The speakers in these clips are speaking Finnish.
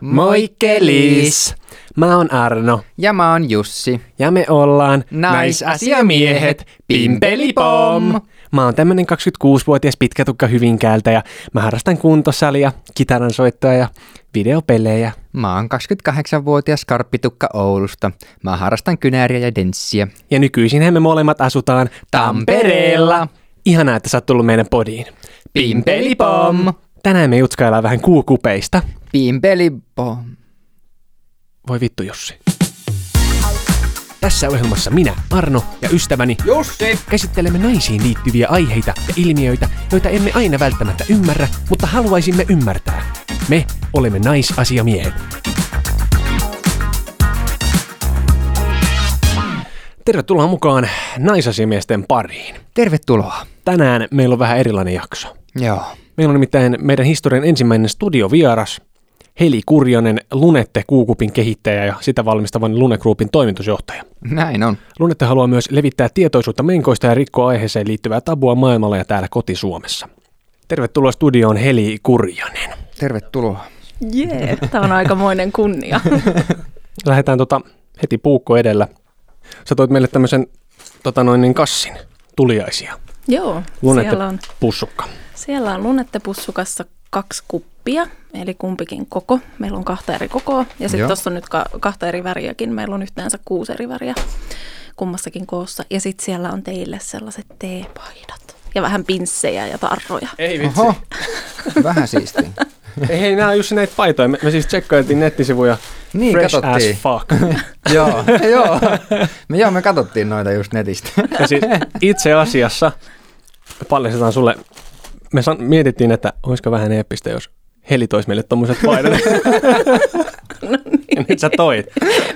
Moikkelis! Mä oon Arno Ja mä oon Jussi. ja me ollaan Naisasiamiehet Pimpelipom! Mä oon tämmönen 26-vuotias pitkätukka Hyvinkäältä ja mä harrastan kuntosalia, kitaran soittoa ja videopelejä. Mä oon 28-vuotias karppitukka Oulusta. Mä harrastan kynääriä ja denssiä. Ja nykyisinhän me molemmat asutaan Tampereella. Ihanaa, että sä oot tullut meidän podiin. Pimpelipom! Tänään me jutskaillaan vähän kuukupeista. Pimpelipom. Voi vittu Jussi. Tässä ohjelmassa minä, Arno ja ystäväni Jussi! käsittelemme naisiin liittyviä aiheita ja ilmiöitä, joita emme aina välttämättä ymmärrä, mutta haluaisimme ymmärtää. Me olemme naisasiamiehet. Tervetuloa mukaan naisasiamiesten pariin. Tervetuloa. Tänään meillä on vähän erilainen jakso. Joo. Meillä on nimittäin meidän historian ensimmäinen studiovieras, Heli Kurjonen, Lunette Kuukupin kehittäjä ja sitä valmistavan Lune Groupin toimitusjohtaja. Näin on. Lunette haluaa myös levittää tietoisuutta menkoista ja rikkoa aiheeseen liittyvää tabua maailmalla ja täällä koti-Suomessa. Tervetuloa studioon Heli Kurjonen. Tervetuloa. Jee, tämä on aikamoinen kunnia. Lähdetään tota heti puukko edellä. Sä toit meille tämmöisen tota noin niin kassin tuliaisia. Joo, Lunette siellä on, pussukka. Siellä on lunettepussukassa kaksi kuppia, eli kumpikin koko. Meillä on kahta eri kokoa, ja sitten tuossa on nyt ka- kahta eri väriäkin. Meillä on yhteensä kuusi eri väriä kummassakin koossa. Ja sitten siellä on teille sellaiset teepaidat. Ja vähän pinssejä ja tarroja. Ei Oho. Vähän siistiä. Ei, hei, nämä on just näitä paitoja. Me, me siis tsekkailtiin nettisivuja Niin, fresh katsottiin. as fuck. joo, joo. Me, joo, me katsottiin noita just netistä. Ja siis itse asiassa paljastetaan sulle, me san, mietittiin, että olisiko vähän eeppistä, jos Heli toisi meille tommoset paidat. No ja nyt sä toit.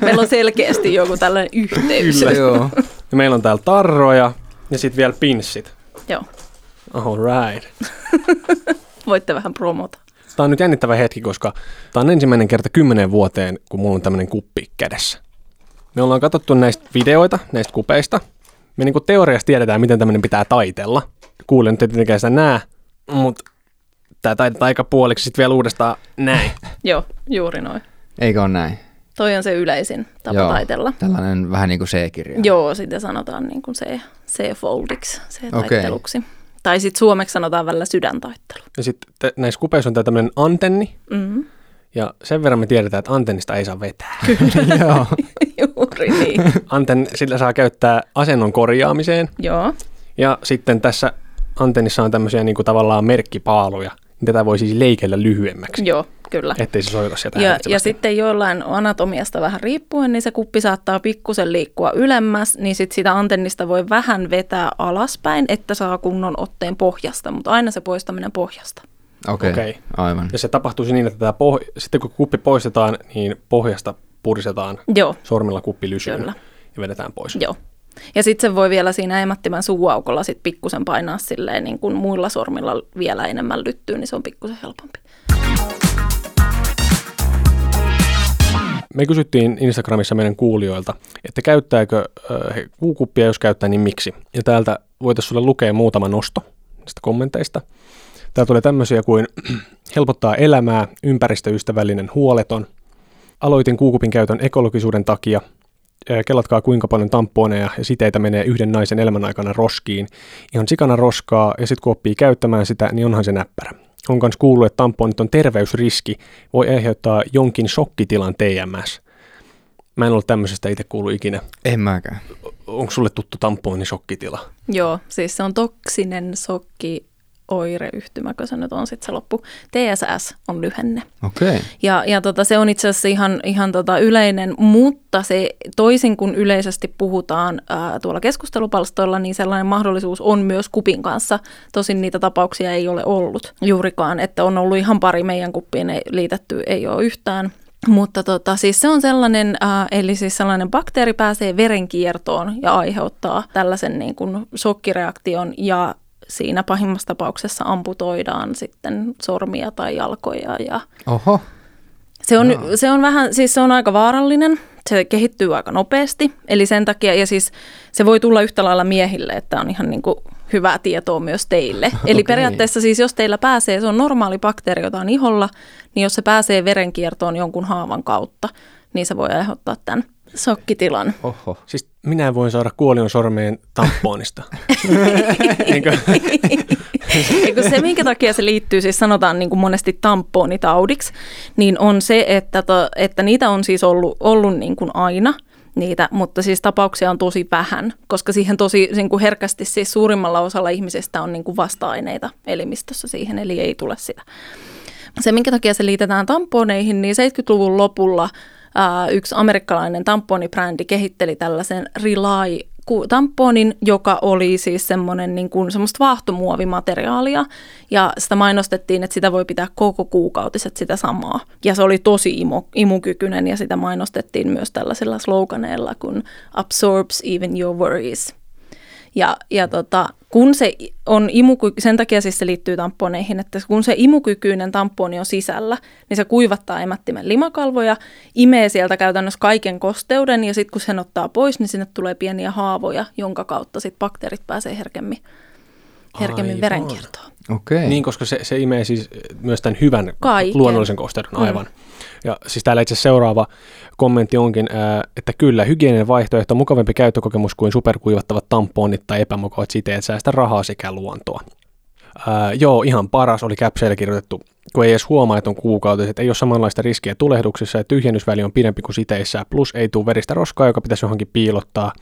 Meillä on selkeästi joku tällainen yhteys. Kyllä. joo. Ja meillä on täällä tarroja ja sitten vielä pinssit. Joo, All right. voitte vähän promota. Tämä on nyt jännittävä hetki, koska tämä on ensimmäinen kerta kymmenen vuoteen, kun mulla on tämmöinen kuppi kädessä. Me ollaan katsottu näistä videoita, näistä kupeista. Me niinku teoriassa tiedetään, miten tämmöinen pitää taitella. Kuulen ei tietenkään sitä näe, mutta tämä taitetaan aika puoliksi sitten vielä uudestaan näin. Joo, juuri noin. Eikö ole näin? Toi on se yleisin tapa joo. taitella. Tällainen vähän niin kuin C-kirja. Joo, sitä sanotaan niin kuin C, C-foldiksi. C-taitteluksi. Tai sitten suomeksi sanotaan välillä sydäntaittelu. Ja sitten näissä kupeissa on tää tämmöinen antenni, Mm-hmm. ja sen verran me tiedetään, että antennista ei saa vetää. joo. Juuri niin. Anten, sillä saa käyttää asennon korjaamiseen, Joo, ja sitten tässä antennissa on tämmöisiä niin kuin tavallaan merkkipaaluja. niin Tätä voi siis leikellä lyhyemmäksi, joo, kyllä. ettei se soita sieltä Ja, ja sitten jollain anatomiasta vähän riippuen, niin se kuppi saattaa pikkusen liikkua ylemmäs, niin sitten sitä antennista voi vähän vetää alaspäin, että saa kunnon otteen pohjasta, mutta aina se poistaminen pohjasta. Okei, Okei. okay. aivan. Ja se tapahtuisi niin, että tämä poh- sitten kun kuppi poistetaan, niin pohjasta purisetaan Joo, sormilla kuppi lysyyn Kyllä. ja vedetään pois. joo. Ja sitten se voi vielä siinä emättimän suuaukolla sit pikkusen painaa silleen niin kuin muilla sormilla vielä enemmän lyttyy, niin se on pikkusen helpompi. Me kysyttiin Instagramissa meidän kuulijoilta, että käyttääkö äh, he kuukuppia, jos käyttää, niin miksi. Ja täältä voitaisiin sulle lukea muutama nosto näistä kommenteista. Täällä tulee tämmöisiä kuin helpottaa elämää, ympäristöystävällinen, huoleton. Aloitin kuukupin käytön ekologisuuden takia. Kelatkaa kuinka paljon tamponeja ja siteitä menee yhden naisen elämän aikana roskiin. Ihan sikana roskaa ja sitten kun oppii käyttämään sitä, niin onhan se näppärä. On myös kuullut, että tamponit on terveysriski, voi aiheuttaa jonkin shokkitilan TMS. Mä en ollut tämmöisestä itse kuullut ikinä. En mäkään. Onko sulle tuttu tamponin shokkitila? Joo, siis se on toksinen sokki oireyhtymä, se nyt on sitten se loppu. TSS on lyhenne. Okei. Okay. Ja, ja tota, se on itse asiassa ihan, ihan tota yleinen, mutta se toisin kuin yleisesti puhutaan ää, tuolla keskustelupalstoilla, niin sellainen mahdollisuus on myös kupin kanssa. Tosin niitä tapauksia ei ole ollut juurikaan, että on ollut ihan pari meidän kuppiin ei, liitetty, ei ole yhtään. Mutta tota, siis se on sellainen, äh, eli siis sellainen bakteeri pääsee verenkiertoon ja aiheuttaa tällaisen niin kuin shokkireaktion ja siinä pahimmassa tapauksessa amputoidaan sitten sormia tai jalkoja ja Oho. se on, Jaa. se on vähän, siis se on aika vaarallinen, se kehittyy aika nopeasti, eli sen takia, ja siis se voi tulla yhtä lailla miehille, että on ihan niin kuin hyvää tietoa myös teille. Eli Okei. periaatteessa siis jos teillä pääsee, se on normaali bakteeri, jota on iholla, niin jos se pääsee verenkiertoon jonkun haavan kautta, niin se voi aiheuttaa tämän sokkitilan. Oho. Siis minä voin saada kuolion sormeen tamponista. Eikö? Eikö se, minkä takia se liittyy, siis sanotaan niin kuin monesti tamponitaudiksi, niin on se, että, to, että niitä on siis ollut, ollut niin kuin aina, niitä, mutta siis tapauksia on tosi vähän, koska siihen tosi niin kuin herkästi siis suurimmalla osalla ihmisistä on niin kuin vasta-aineita elimistössä siihen, eli ei tule sitä. Se, minkä takia se liitetään tamponeihin, niin 70-luvun lopulla yksi amerikkalainen tamponibrändi kehitteli tällaisen Rely tamponin, joka oli siis semmoinen niin kuin, semmoista vaahtomuovimateriaalia ja sitä mainostettiin, että sitä voi pitää koko kuukautiset sitä samaa. Ja se oli tosi imo, imukykyinen ja sitä mainostettiin myös tällaisilla sloganeilla kuin absorbs even your worries. Ja, ja tota, kun se on imuky- sen takia siis se liittyy tamponeihin, että kun se imukykyinen tamponi on sisällä, niin se kuivattaa emättimen limakalvoja, imee sieltä käytännössä kaiken kosteuden ja sitten kun sen ottaa pois, niin sinne tulee pieniä haavoja, jonka kautta sitten bakteerit pääsee herkemmin, herkemmin Aivan. verenkiertoon. Okei. Niin, koska se, se imee siis myös tämän hyvän Kaiken. luonnollisen kosteuden Mm. Ja siis täällä itse seuraava kommentti onkin, että kyllä, hygieninen vaihtoehto mukavampi käyttökokemus kuin superkuivattavat tamponit tai epämukavat siteet säästä rahaa sekä luontoa. Ää, joo, ihan paras oli käpseillä kirjoitettu, kun ei edes huomaa, että on kuukautiset, ei ole samanlaista riskiä tulehduksissa ja tyhjennysväli on pidempi kuin siteissä, plus ei tule veristä roskaa, joka pitäisi johonkin piilottaa.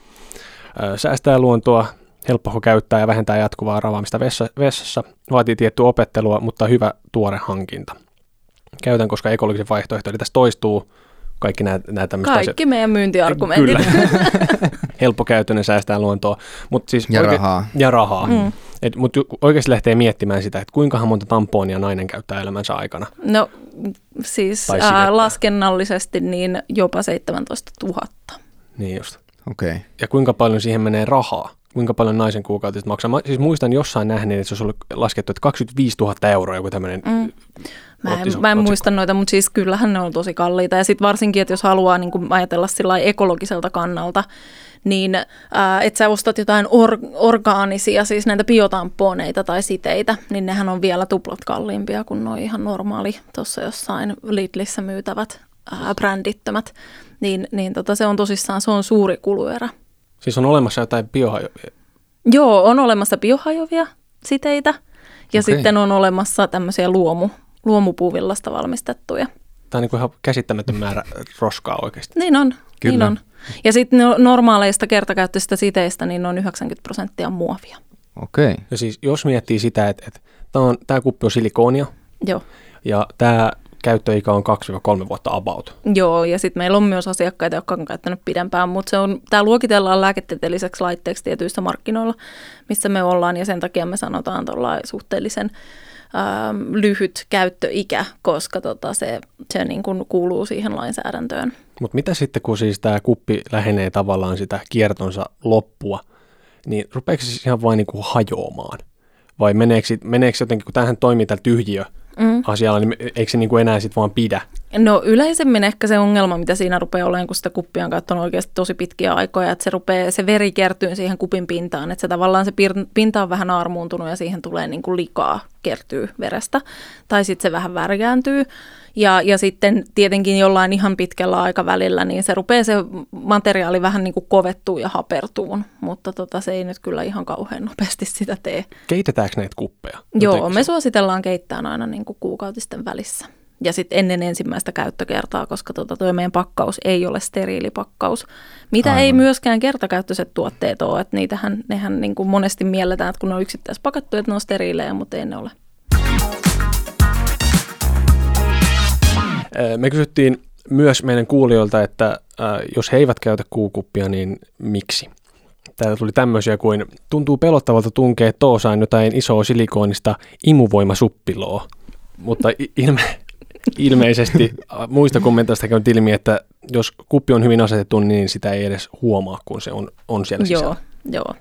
Ää, säästää luontoa, helppo käyttää ja vähentää jatkuvaa ravaamista vessa, vessassa, vaatii tiettyä opettelua, mutta hyvä tuore hankinta. Käytän, koska ekologisen vaihtoehto, eli tässä toistuu kaikki nämä, nämä tämmöiset Kaikki meidän myyntiargumentit. Kyllä. Helppokäyttöinen säästää luontoa. Mut siis Ja rahaa. Ja rahaa. Mm. Et, mutta oikeasti lähtee miettimään sitä, että kuinkahan monta tamponia nainen käyttää elämänsä aikana. No siis ää, laskennallisesti niin jopa 17 000. Niin just. Okei. Ja kuinka paljon siihen menee rahaa? Kuinka paljon naisen kuukautiset maksaa? Mä siis muistan jossain nähneen, että se olisi ollut laskettu, että 25 000 euroa joku tämmöinen. Mm. Mä Ottis- en, mä en otsikko. muista noita, mutta siis kyllähän ne on tosi kalliita. Ja sitten varsinkin, että jos haluaa niin kuin ajatella sillä ekologiselta kannalta, niin ää, että sä ostat jotain or, orgaanisia, siis näitä biotamponeita tai siteitä, niin nehän on vielä tuplat kalliimpia kuin nuo ihan normaali tuossa jossain Lidlissä myytävät ää, brändittömät. Niin, niin tota, se on tosissaan, se on suuri kuluerä. Siis on olemassa jotain biohajo... Joo, on olemassa biohajoavia siteitä ja Okei. sitten on olemassa tämmöisiä luomu, luomupuuvillasta valmistettuja. Tämä on niin kuin ihan käsittämätön määrä roskaa oikeasti. Niin on, Kyllä. niin on. Ja sitten no, normaaleista kertakäyttöisistä siteistä niin noin 90 prosenttia on muovia. Okei. Ja siis jos miettii sitä, että, että tämä, on, tämä kuppi on silikoonia Joo. ja tämä käyttöikä on 2-3 vuotta about. Joo, ja sitten meillä on myös asiakkaita, jotka on käyttänyt pidempään, mutta se on, tämä luokitellaan lääketieteelliseksi laitteeksi tietyissä markkinoilla, missä me ollaan, ja sen takia me sanotaan tuolla suhteellisen ähm, lyhyt käyttöikä, koska tota, se, se niin kuin kuuluu siihen lainsäädäntöön. Mutta mitä sitten, kun siis tämä kuppi lähenee tavallaan sitä kiertonsa loppua, niin rupeeko se siis ihan vain niinku hajoamaan? Vai meneekö, meneekö jotenkin, kun tämähän toimii tyhjiö Mm. asialla, niin eikö se niinku enää sitten vaan pidä? No yleisemmin ehkä se ongelma, mitä siinä rupeaa olemaan, kun sitä kuppia on käyttänyt oikeasti tosi pitkiä aikoja, että se, rupeaa, se veri kertyy siihen kupin pintaan, että se tavallaan se pinta on vähän armuuntunut ja siihen tulee niin kuin likaa kertyy verestä, tai sitten se vähän värjääntyy. Ja, ja sitten tietenkin jollain ihan pitkällä aikavälillä, niin se rupeaa se materiaali vähän niin kuin kovettuu ja hapertuun, mutta tota, se ei nyt kyllä ihan kauhean nopeasti sitä tee. Keitetäänkö näitä kuppeja? Joo, me suositellaan keittää aina niin kuin kuukautisten välissä. Ja sitten ennen ensimmäistä käyttökertaa, koska tota, tuo meidän pakkaus ei ole steriilipakkaus. Mitä Aivan. ei myöskään kertakäyttöiset tuotteet ole, että niitähän, nehän niin kuin monesti mielletään, että kun ne on yksittäispakattu, että ne on steriilejä, mutta ei ne ole. Me kysyttiin myös meidän kuulijoilta, että jos he eivät käytä kuukuppia, niin miksi? Täällä tuli tämmöisiä kuin, tuntuu pelottavalta tunkea toosaan jotain isoa silikoonista imuvoimasuppiloa, mutta ilme, ilmeisesti muista kommenteista käynyt ilmi, että jos kuppi on hyvin asetettu, niin sitä ei edes huomaa, kun se on, on siellä sisällä. Joo, joo.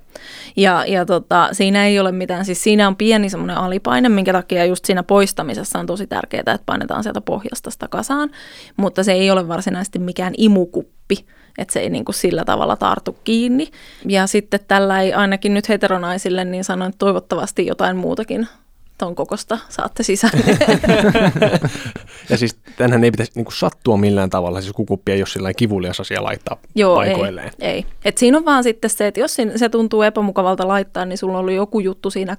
Ja, ja tota, siinä ei ole mitään, siis siinä on pieni semmoinen alipaine, minkä takia just siinä poistamisessa on tosi tärkeää, että painetaan sieltä pohjasta sitä kasaan, mutta se ei ole varsinaisesti mikään imukuppi. kuppi, että se ei niin kuin sillä tavalla tartu kiinni. Ja sitten tällä ei ainakin nyt heteronaisille, niin sanoin, että toivottavasti jotain muutakin ton kokosta saatte sisään. ja siis tänhän ei pitäisi niin kuin sattua millään tavalla, siis kukuppi ei ole sillä kivulias asia laittaa Joo, paikoilleen. Ei, ei. Et siinä on vaan sitten se, että jos se tuntuu epämukavalta laittaa, niin sulla on ollut joku juttu siinä,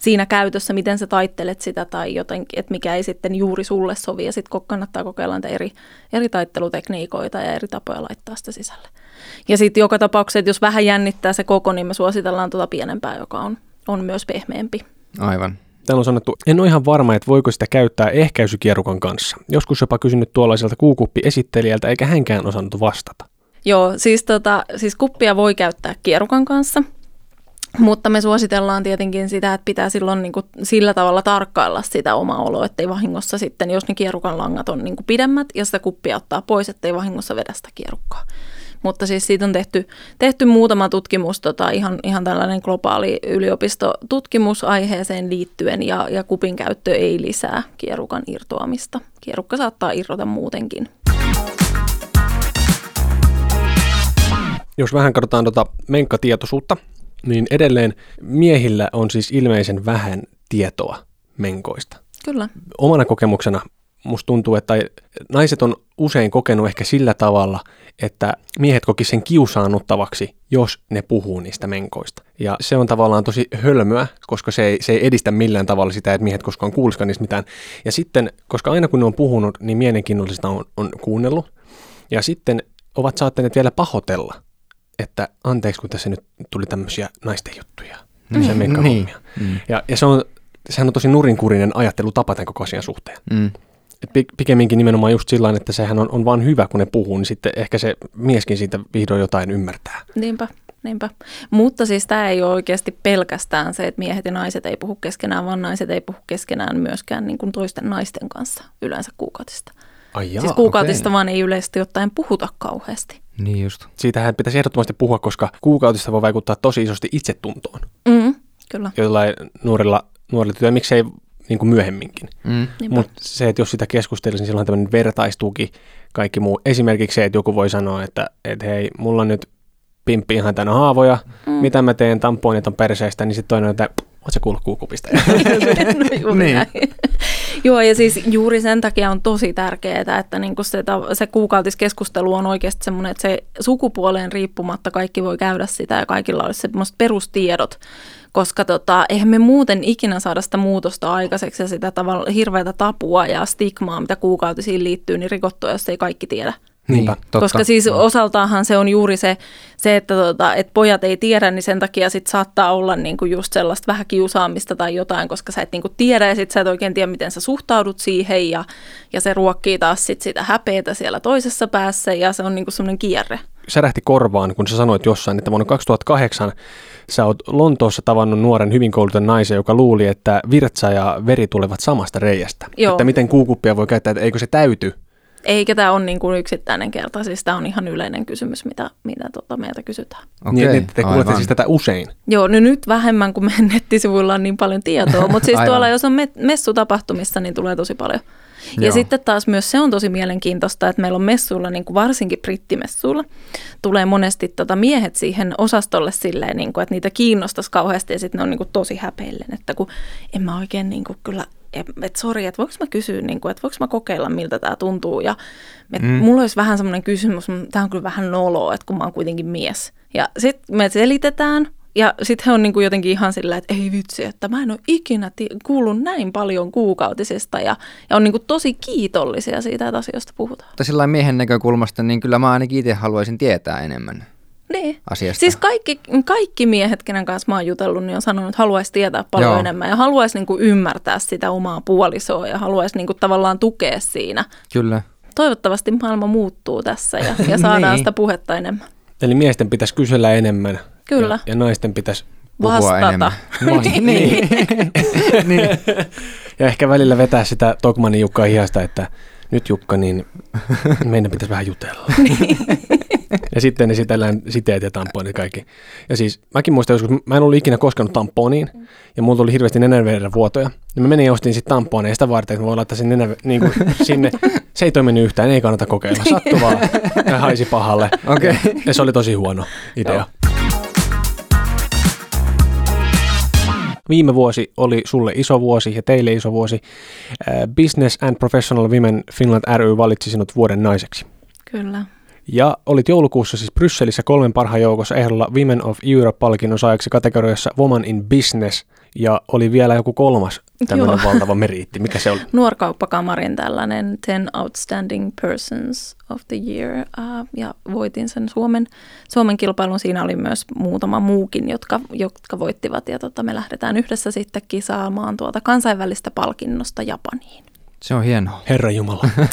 siinä käytössä, miten sä taittelet sitä tai jotenkin, että mikä ei sitten juuri sulle sovi. Ja sitten kannattaa kokeilla näitä eri, eri taittelutekniikoita ja eri tapoja laittaa sitä sisälle. Ja sitten joka tapauksessa, että jos vähän jännittää se koko, niin me suositellaan tuota pienempää, joka on, on myös pehmeämpi. Aivan. Täällä on sanottu, en ole ihan varma, että voiko sitä käyttää ehkäisykierukan kanssa. Joskus jopa kysynyt tuollaiselta kuukuppi-esittelijältä, eikä hänkään osannut vastata. Joo, siis, tota, siis kuppia voi käyttää kierukan kanssa, mutta me suositellaan tietenkin sitä, että pitää silloin niin kuin sillä tavalla tarkkailla sitä omaa oloa, ettei vahingossa sitten, jos ne kierukan langat on niin kuin pidemmät ja sitä kuppia ottaa pois, ettei vahingossa vedä sitä kierukkaa. Mutta siis siitä on tehty, tehty muutama tutkimus, tota, ihan, ihan tällainen globaali yliopistotutkimus aiheeseen liittyen, ja, ja kupin käyttö ei lisää kierukan irtoamista. Kierukka saattaa irrota muutenkin. Jos vähän katsotaan tuota menkkatietoisuutta, niin edelleen miehillä on siis ilmeisen vähän tietoa menkoista. Kyllä. Omana kokemuksena musta tuntuu, että naiset on usein kokenut ehkä sillä tavalla, että miehet koki sen kiusaannuttavaksi, jos ne puhuu niistä menkoista. Ja se on tavallaan tosi hölmöä, koska se ei, se ei edistä millään tavalla sitä, että miehet koskaan kuulisikaan niistä mitään. Ja sitten, koska aina kun ne on puhunut, niin mielenkiinnollista on, on kuunnellut. Ja sitten ovat saattaneet vielä pahoitella, että anteeksi, kun tässä nyt tuli tämmöisiä naisten juttuja, tämmöisiä mm. niin. mm. Ja, ja se on, sehän on tosi nurinkurinen ajattelutapa tämän koko asian suhteen. Mm pikemminkin nimenomaan just sillä että sehän on, on vaan hyvä, kun ne puhuu, niin sitten ehkä se mieskin siitä vihdoin jotain ymmärtää. Niinpä, niinpä. Mutta siis tämä ei ole oikeasti pelkästään se, että miehet ja naiset ei puhu keskenään, vaan naiset ei puhu keskenään myöskään niin kuin toisten naisten kanssa yleensä kuukautista. Ai jaa, siis kuukautista okay. vaan ei yleisesti ottaen puhuta kauheasti. Niin just. Siitähän pitäisi ehdottomasti puhua, koska kuukautista voi vaikuttaa tosi isosti itsetuntoon. Mm, kyllä. Jollain nuorilla, nuorilla tytöillä, miksei niin kuin myöhemminkin. Mm. Mutta se, että jos sitä keskustelisi, niin silloin tämmöinen vertaistuki, kaikki muu. Esimerkiksi se, että joku voi sanoa, että, että hei, mulla on nyt pimppi ihan tänä haavoja, mm. mitä mä teen tamponit on perseestä, niin sitten toinen on, että oot se kuullut kuukupista? no, niin. Joo, ja siis juuri sen takia on tosi tärkeää, että niinku se, se kuukautiskeskustelu on oikeasti semmoinen, että se sukupuoleen riippumatta kaikki voi käydä sitä ja kaikilla olisi semmoiset perustiedot koska tota, eihän me muuten ikinä saada sitä muutosta aikaiseksi ja sitä tavalla hirveätä tapua ja stigmaa, mitä kuukautisiin liittyy, niin rikottua, jos ei kaikki tiedä. Niinpä, totta. Koska siis osaltaanhan se on juuri se, se että, tota, että pojat ei tiedä, niin sen takia sit saattaa olla niinku just sellaista vähän kiusaamista tai jotain, koska sä et niinku tiedä ja sit sä et oikein tiedä, miten sä suhtaudut siihen ja, ja se ruokkii taas sit sitä häpeätä siellä toisessa päässä ja se on niinku semmoinen kierre. Särähti korvaan, kun sä sanoit jossain, että vuonna 2008 sä oot Lontoossa tavannut nuoren hyvin koulutetun naisen, joka luuli, että virtsa ja veri tulevat samasta reiästä. Joo. Että miten kuukuppia voi käyttää, että eikö se täyty eikä tämä ole niin kuin yksittäinen kerta, siis tämä on ihan yleinen kysymys, mitä, mitä tota meiltä kysytään. Okay, niin, niin te kuulette siis tätä usein? Joo, no nyt vähemmän, kuin meidän nettisivuilla on niin paljon tietoa, mutta siis tuolla jos on messutapahtumissa, niin tulee tosi paljon. Ja Joo. sitten taas myös se on tosi mielenkiintoista, että meillä on messuilla, niin kuin varsinkin brittimessuilla, tulee monesti tota miehet siihen osastolle silleen, niin kuin, että niitä kiinnostaisi kauheasti ja sitten ne on niin kuin tosi häpeillen, että kun en mä oikein niin kuin kyllä että sori, että voinko mä kysyä, niin kuin, että voinko mä kokeilla, miltä tämä tuntuu. Ja et mm. mulla olisi vähän semmoinen kysymys, tämä on kyllä vähän noloa, että kun mä oon kuitenkin mies. Ja sitten me selitetään, ja sitten he on niin kuin jotenkin ihan sillä, että ei vitsi, että mä en ole ikinä ti- kuullut näin paljon kuukautisesta ja, ja on niin kuin tosi kiitollisia siitä, että asioista puhutaan. Mutta sillä miehen näkökulmasta, niin kyllä mä ainakin itse haluaisin tietää enemmän niin. asiasta. Siis kaikki, kaikki miehet, kenen kanssa mä oon jutellut, niin on sanonut, että haluaisi tietää paljon Joo. enemmän ja haluaisi niin kuin ymmärtää sitä omaa puolisoa ja haluaisi niin kuin tavallaan tukea siinä. Kyllä. Toivottavasti maailma muuttuu tässä ja, ja saadaan niin. sitä puhetta enemmän. Eli miesten pitäisi kysellä enemmän. Kyllä. Ja, ja naisten pitäisi puhua Vastata. enemmän. niin. niin. niin. Ja ehkä välillä vetää sitä Tokmanin Jukkaa hihasta, että nyt Jukka, niin meidän pitäisi vähän jutella. Ja sitten esitellään siteet ja tamponit kaikki. Ja siis mäkin muistan joskus, mä en ollut ikinä koskenut tamponiin, ja mulla tuli hirveästi nenänveren vuotoja. Ja mä menin ja ostin sitten tamponeja sitä varten, että mä voin laittaa sinne, nenä, niin kuin, sinne. Se ei toiminut yhtään, ei kannata kokeilla. Sattu vaan. Ja haisi pahalle. Okei. Ja, ja se oli tosi huono idea. Viime vuosi oli sulle iso vuosi ja teille iso vuosi. Äh, Business and Professional Women Finland ry valitsi sinut vuoden naiseksi. Kyllä. Ja olit joulukuussa siis Brysselissä kolmen parhaan joukossa ehdolla Women of Europe-palkinnon saajaksi kategoriassa Woman in Business. Ja oli vielä joku kolmas tämmöinen Joo. valtava meriitti. Mikä se oli? Nuorkauppakamarin tällainen 10 Outstanding Persons of the Year uh, ja voitin sen Suomen, Suomen kilpailun. Siinä oli myös muutama muukin, jotka, jotka voittivat ja tota, me lähdetään yhdessä sitten kisaamaan tuolta kansainvälistä palkinnosta Japaniin. Se on hienoa. Herra Jumala.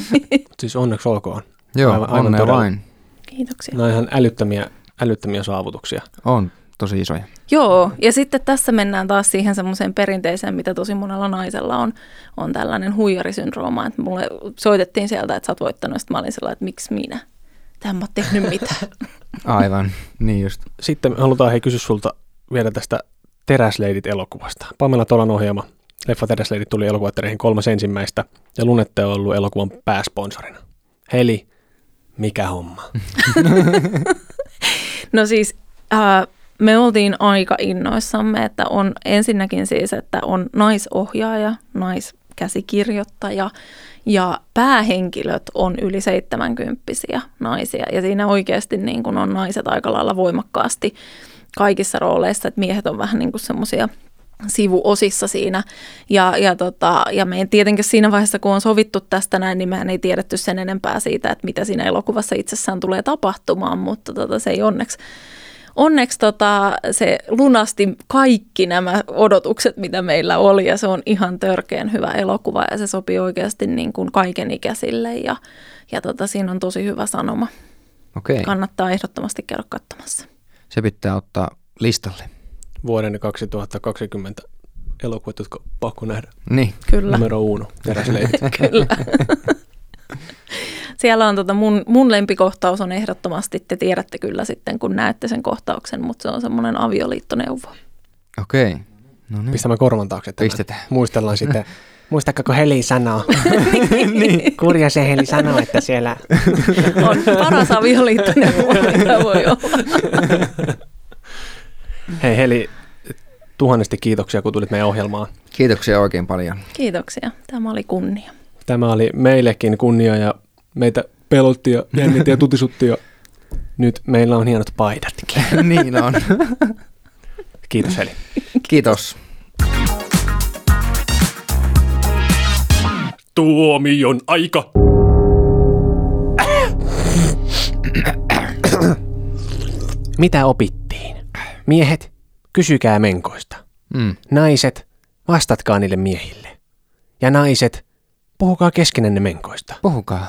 siis onneksi olkoon. Joo, Aivan- aivan onnea todella. vain. Kiitoksia. Nämä on ihan älyttömiä, älyttömiä saavutuksia. On tosi isoja. Joo, ja sitten tässä mennään taas siihen semmoiseen perinteiseen, mitä tosi monella naisella on, on tällainen huijarisyndrooma, että mulle soitettiin sieltä, että sä oot voittanut, ja sitten mä olin sellainen, että miksi minä? Tähän mä oon tehnyt mitään. Aivan, niin just. Sitten me halutaan hei kysyä sulta vielä tästä Teräsleidit-elokuvasta. Pamela Tolan ohjaama leffa Teräsleidit tuli elokuvatereihin kolmas ensimmäistä ja Lunette on ollut elokuvan pääsponsorina. Heli, mikä homma? No siis äh, me oltiin aika innoissamme, että on ensinnäkin siis, että on naisohjaaja, naiskäsikirjoittaja ja päähenkilöt on yli 70 naisia. Ja siinä oikeasti niin kun on naiset aika lailla voimakkaasti kaikissa rooleissa, että miehet on vähän niin kuin semmoisia sivuosissa siinä. Ja, ja, tota, ja me ei tietenkin siinä vaiheessa, kun on sovittu tästä näin, niin mehän ei tiedetty sen enempää siitä, että mitä siinä elokuvassa itsessään tulee tapahtumaan, mutta tota, se ei onneksi Onneksi tota, se lunasti kaikki nämä odotukset, mitä meillä oli, ja se on ihan törkeän hyvä elokuva, ja se sopii oikeasti niin kuin kaikenikäisille, ja, ja tota, siinä on tosi hyvä sanoma. Okei, Kannattaa ehdottomasti käydä katsomassa. se pitää ottaa listalle. Vuoden 2020 elokuvat, jotka on pakko nähdä. Niin, Kyllä. Numero uno. Kyllä. Siellä on tota mun, mun lempikohtaus on ehdottomasti, te tiedätte kyllä sitten, kun näette sen kohtauksen, mutta se on semmoinen avioliittoneuvo. okei. No niin. Pistämään korvan taakse tämän. Pistetään. Muistellaan sitten. Muistatko, kun Heli sanoo? niin. Kurja se Heli sanoo, että siellä... On paras avioliittoneuvo, mitä voi olla. Hei Heli, tuhannesti kiitoksia, kun tulit meidän ohjelmaan. Kiitoksia oikein paljon. Kiitoksia. Tämä oli kunnia. Tämä oli meillekin kunnia ja meitä pelotti ja jännitti ja tutisutti ja nyt meillä on hienot paidatkin. niin on. Kiitos Heli. Kiitos. Tuomion aika. Mitä opittiin? Miehet, kysykää menkoista. Mm. Naiset, vastatkaa niille miehille. Ja naiset, puhukaa keskenänne menkoista. Puhukaa.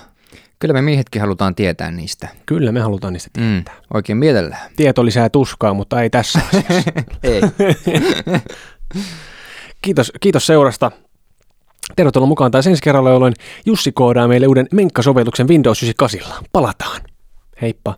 Kyllä me miehetkin halutaan tietää niistä. Kyllä me halutaan niistä Mm. tietää. Oikein mielellään. Tieto lisää tuskaa, mutta ei tässä. Ei. kiitos, kiitos seurasta. Tervetuloa mukaan taas ensi kerralla, jolloin Jussi koodaa meille uuden menkkasovelluksen Windows 98. Palataan. Heippa.